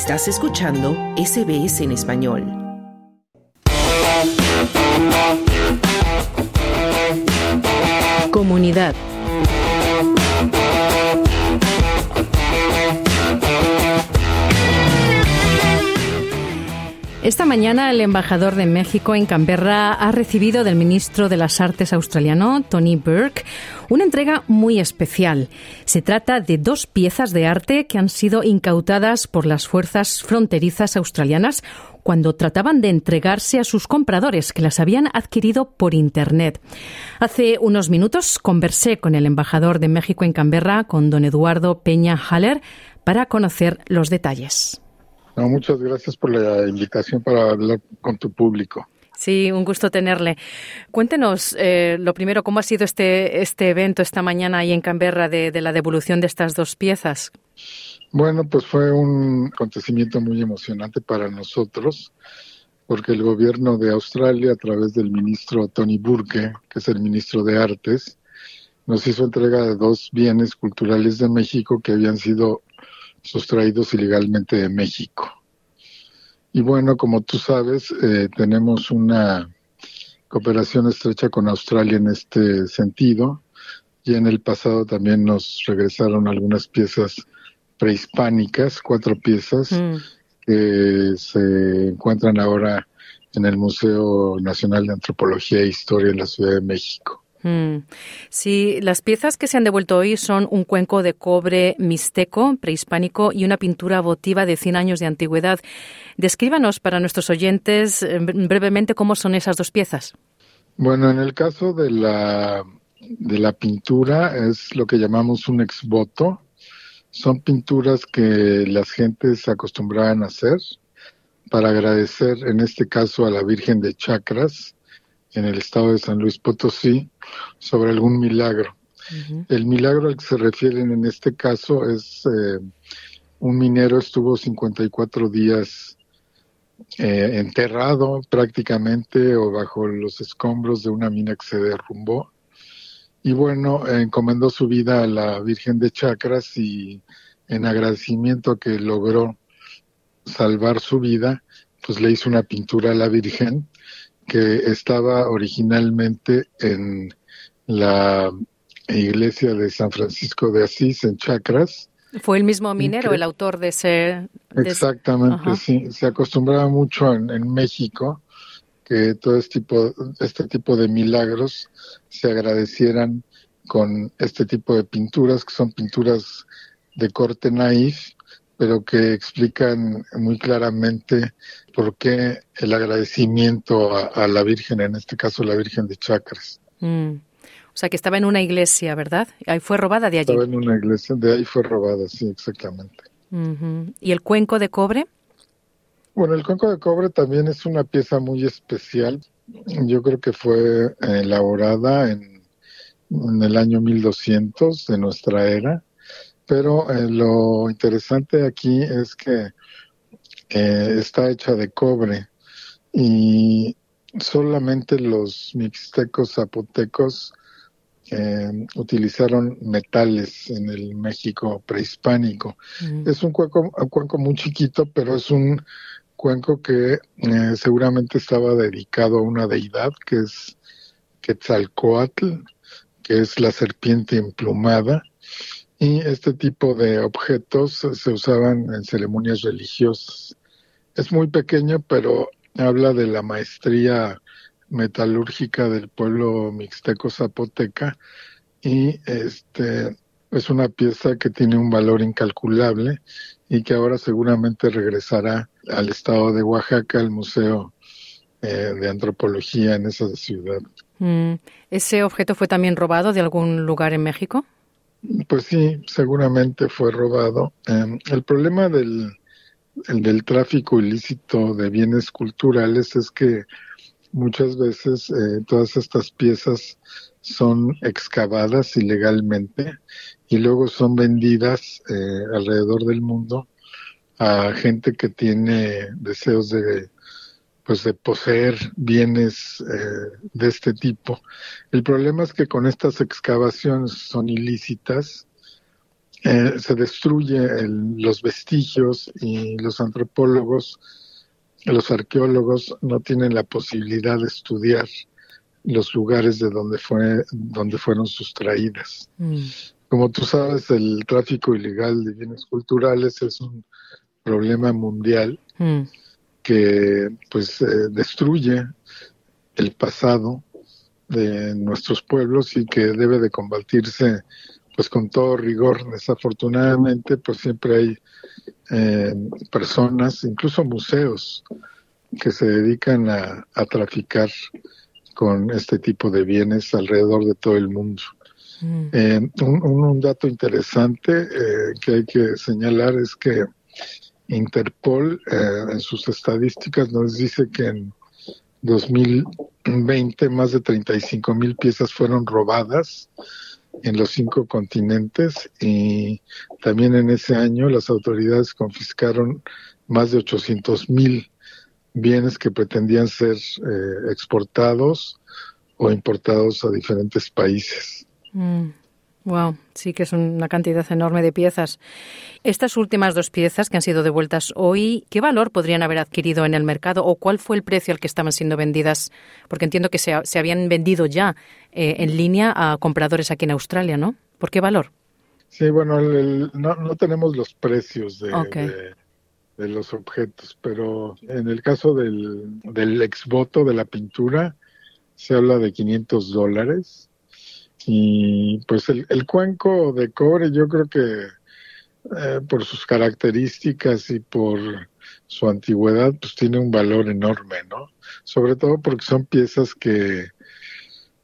Estás escuchando SBS en español. Comunidad Esta mañana el embajador de México en Canberra ha recibido del ministro de las Artes australiano, Tony Burke, una entrega muy especial. Se trata de dos piezas de arte que han sido incautadas por las fuerzas fronterizas australianas cuando trataban de entregarse a sus compradores que las habían adquirido por Internet. Hace unos minutos conversé con el embajador de México en Canberra, con don Eduardo Peña Haller, para conocer los detalles muchas gracias por la invitación para hablar con tu público. Sí, un gusto tenerle. Cuéntenos, eh, lo primero, ¿cómo ha sido este, este evento esta mañana ahí en Canberra de, de la devolución de estas dos piezas? Bueno, pues fue un acontecimiento muy emocionante para nosotros, porque el gobierno de Australia, a través del ministro Tony Burke, que es el ministro de Artes, nos hizo entrega de dos bienes culturales de México que habían sido sustraídos ilegalmente de México. Y bueno, como tú sabes, eh, tenemos una cooperación estrecha con Australia en este sentido. Y en el pasado también nos regresaron algunas piezas prehispánicas, cuatro piezas, mm. que se encuentran ahora en el Museo Nacional de Antropología e Historia en la Ciudad de México. Mm. Sí, las piezas que se han devuelto hoy son un cuenco de cobre mixteco, prehispánico, y una pintura votiva de 100 años de antigüedad. Descríbanos para nuestros oyentes eh, brevemente cómo son esas dos piezas. Bueno, en el caso de la, de la pintura es lo que llamamos un exvoto. Son pinturas que las gentes acostumbraban a hacer para agradecer, en este caso, a la Virgen de Chacras, en el estado de San Luis Potosí sobre algún milagro. El milagro al que se refieren en este caso es eh, un minero estuvo 54 días eh, enterrado prácticamente o bajo los escombros de una mina que se derrumbó. Y bueno, encomendó su vida a la Virgen de Chacras y en agradecimiento a que logró salvar su vida, pues le hizo una pintura a la Virgen que estaba originalmente en la iglesia de San Francisco de Asís, en Chacras. Fue el mismo minero el autor de ese... exactamente, sí. Se acostumbraba mucho en, México que todo este tipo, este tipo de milagros se agradecieran con este tipo de pinturas, que son pinturas de corte naif, pero que explican muy claramente por qué el agradecimiento a, la Virgen, en este caso la Virgen de Chacras. Mm. O sea, que estaba en una iglesia, ¿verdad? Ahí fue robada de allí. Estaba en una iglesia, de ahí fue robada, sí, exactamente. ¿Y el cuenco de cobre? Bueno, el cuenco de cobre también es una pieza muy especial. Yo creo que fue elaborada en, en el año 1200 de nuestra era pero eh, lo interesante aquí es que eh, está hecha de cobre y solamente los mixtecos zapotecos eh, utilizaron metales en el México prehispánico. Es un cuenco, un cuenco muy chiquito, pero es un cuenco que seguramente estaba dedicado a una deidad que es Quetzalcoatl, que es la serpiente emplumada, y este tipo de objetos se usaban en ceremonias religiosas. Es muy pequeño, pero habla de la maestría metalúrgica del pueblo mixteco zapoteca y este es una pieza que tiene un valor incalculable y que ahora seguramente regresará al estado de Oaxaca, al Museo eh, de Antropología en esa ciudad. Mm. ¿Ese objeto fue también robado de algún lugar en México? Pues sí, seguramente fue robado. Em, el problema del, del tráfico ilícito de bienes culturales es que muchas veces eh, todas estas piezas son excavadas ilegalmente y luego son vendidas eh, alrededor del mundo a gente que tiene deseos de pues de poseer bienes eh, de este tipo. El problema es que con estas excavaciones son ilícitas, eh, se destruye los vestigios y los antropólogos, los arqueólogos no tienen la posibilidad de estudiar los lugares de donde fue donde fueron sustraídas. Mm. Como tú sabes, el tráfico ilegal de bienes culturales es un problema mundial mm. que pues eh, destruye el pasado de nuestros pueblos y que debe de combatirse pues con todo rigor. Desafortunadamente, pues siempre hay eh, personas, incluso museos, que se dedican a, traficar con este tipo de bienes alrededor de todo el mundo. Mm. Eh, un, dato interesante eh, que hay que señalar es que Interpol en sus estadísticas nos dice que en 2020 más de 35 mil piezas fueron robadas en los cinco continentes y también en ese año las autoridades confiscaron más de 800 mil bienes que pretendían ser eh, exportados o importados a diferentes países. Mm. Wow, sí que es una cantidad enorme de piezas. Estas últimas dos piezas que han sido devueltas hoy, ¿qué valor podrían haber adquirido en el mercado o cuál fue el precio al que estaban siendo vendidas? Porque entiendo que se, habían vendido ya eh, en línea a compradores aquí en Australia, ¿no? ¿Por qué valor? Sí, bueno, no, tenemos los precios de, de, los objetos, pero en el caso del, del exvoto de la pintura se habla de 500 dólares y pues el, el cuenco de cobre yo creo que eh, por sus características y por su antigüedad pues tiene un valor enorme, ¿no? Sobre todo porque son piezas que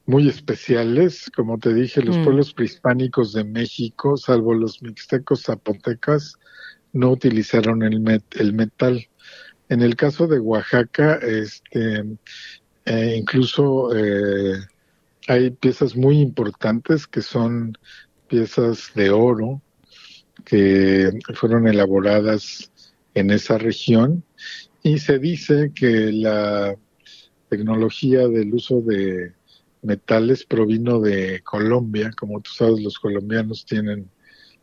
muy especiales, como te dije, los mm. pueblos prehispánicos de México, salvo los mixtecos zapotecas, no utilizaron el, el metal. En el caso de Oaxaca, este, eh, incluso eh, hay piezas muy importantes que son piezas de oro que fueron elaboradas en esa región y se dice que la tecnología del uso de metales provino de Colombia. Como tú sabes, los colombianos tienen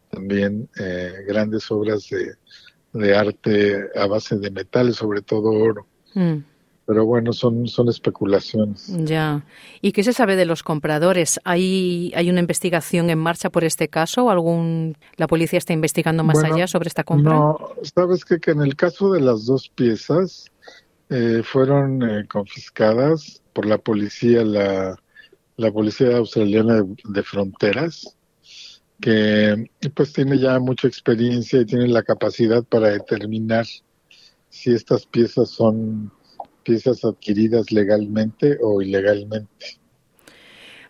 también eh, grandes obras de, arte a base de metales, sobre todo oro. Mm pero bueno, son, son especulaciones. Ya. ¿Y qué se sabe de los compradores? ¿Hay, ¿Hay una investigación en marcha por este caso? ¿O algún, ¿La policía está investigando más allá sobre esta compra? No, sabes que, que en el caso de las dos piezas eh, fueron eh, confiscadas por la policía, la, la policía australiana de, fronteras, que pues tiene ya mucha experiencia y tiene la capacidad para determinar si estas piezas son piezas adquiridas legalmente o ilegalmente.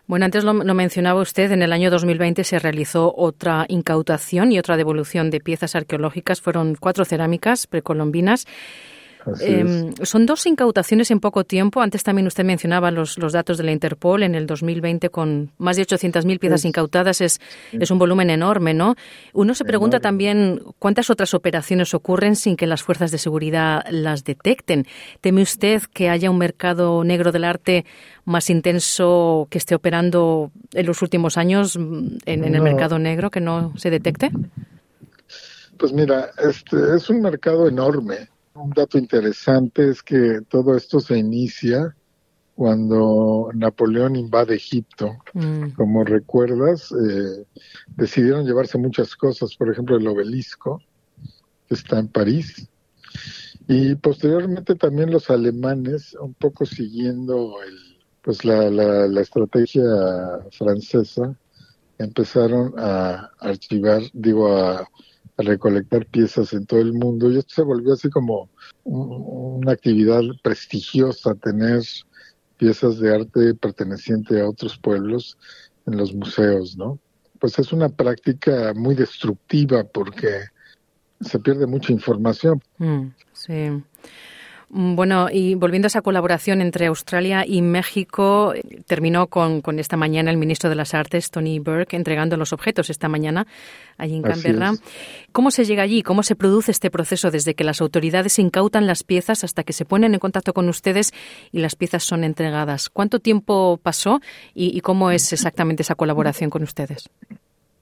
Bueno, antes lo, mencionaba usted, en el año 2020 se realizó otra incautación y otra devolución de piezas arqueológicas. Fueron cuatro cerámicas precolombinas Em, son dos incautaciones en poco tiempo. Antes también usted mencionaba los, los datos de la Interpol en el 2020 con más de 800.000 piezas incautadas. Es, es un volumen enorme, ¿no? Uno se pregunta también cuántas otras operaciones ocurren sin que las fuerzas de seguridad las detecten. ¿Teme usted que haya un mercado negro del arte más intenso que esté operando en los últimos años en, en el mercado negro que no se detecte? Pues mira, este es un mercado enorme un dato interesante es que todo esto se inicia cuando Napoleón invade Egipto. Mm. Como recuerdas, eh, decidieron llevarse muchas cosas, por ejemplo el obelisco, que está en París, y posteriormente también los alemanes, un poco siguiendo el, pues la, la, la estrategia francesa, empezaron a archivar, digo, a a recolectar piezas en todo el mundo y esto se volvió así como una actividad prestigiosa, tener piezas de arte perteneciente a otros pueblos en los museos, ¿no? Pues es una práctica muy destructiva porque se pierde mucha información. Mm, sí. Mm, bueno, y volviendo a esa colaboración entre Australia y México, terminó con, con, esta mañana el ministro de las Artes, Tony Burke, entregando los objetos esta mañana allí en Canberra. ¿Cómo se llega allí? ¿Cómo se produce este proceso desde que las autoridades incautan las piezas hasta que se ponen en contacto con ustedes y las piezas son entregadas? ¿Cuánto tiempo pasó y, y cómo es exactamente esa colaboración con ustedes?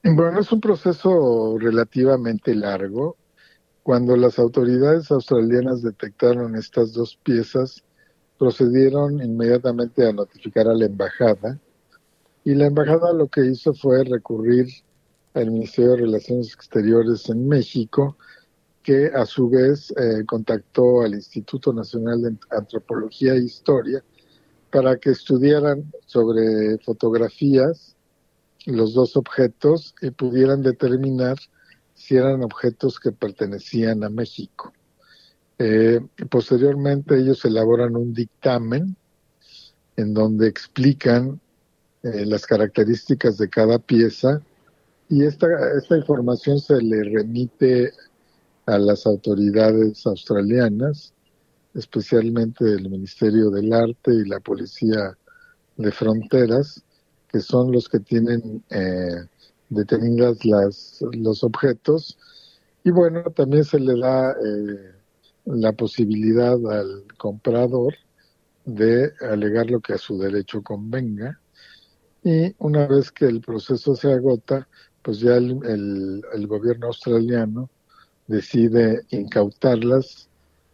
Bueno, es un proceso relativamente largo. Cuando las autoridades australianas detectaron estas dos piezas, procedieron inmediatamente a notificar a la embajada y la embajada lo que hizo fue recurrir al Ministerio de Relaciones Exteriores en México, que a su vez eh, contactó al Instituto Nacional de Antropología e Historia para que estudiaran sobre fotografías los dos objetos y pudieran determinar si eran objetos que pertenecían a México. Eh, posteriormente ellos elaboran un dictamen en donde explican eh, las características de cada pieza y esta, esta información se le remite a las autoridades australianas, especialmente el Ministerio del Arte y la Policía de Fronteras, que son los que tienen eh, detenidas las, los objetos. Y bueno, también se le da eh, la posibilidad al comprador de alegar lo que a su derecho convenga y una vez que el proceso se agota, pues ya el, el, gobierno australiano decide incautarlas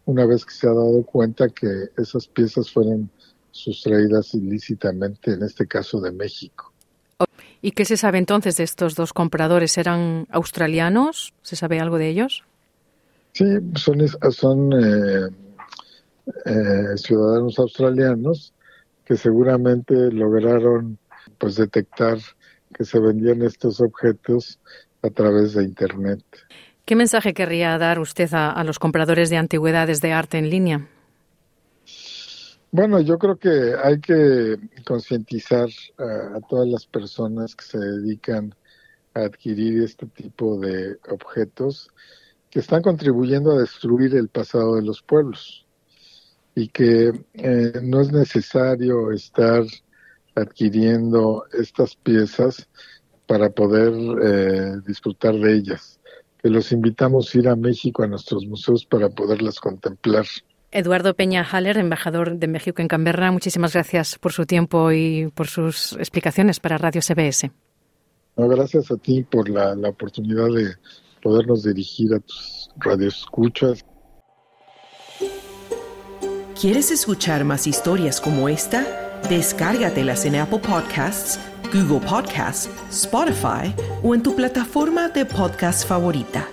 una vez que se ha dado cuenta que esas piezas fueron sustraídas ilícitamente, en este caso de México. ¿Y qué se sabe entonces de estos dos compradores? ¿Eran australianos? ¿Se sabe algo de ellos? Sí, son, son eh, eh, ciudadanos australianos que seguramente lograron pues detectar que se vendían estos objetos a través de Internet. ¿Qué mensaje querría dar usted a, los compradores de antigüedades de arte en línea? Bueno, yo creo que hay que concientizar a, todas las personas que se dedican a adquirir este tipo de objetos que están contribuyendo a destruir el pasado de los pueblos y que eh, no es necesario estar adquiriendo estas piezas para poder eh, disfrutar de ellas. Que los invitamos a ir a México, a nuestros museos, para poderlas contemplar. Eduardo Peña Haller, embajador de México en Canberra, muchísimas gracias por su tiempo y por sus explicaciones para Radio CBS. gracias a ti por la, la oportunidad de podernos dirigir a tus radioescuchas. ¿Quieres escuchar más historias como esta? Descárgatelas en Apple Podcasts, Google Podcasts, Spotify o en tu plataforma de podcast favorita.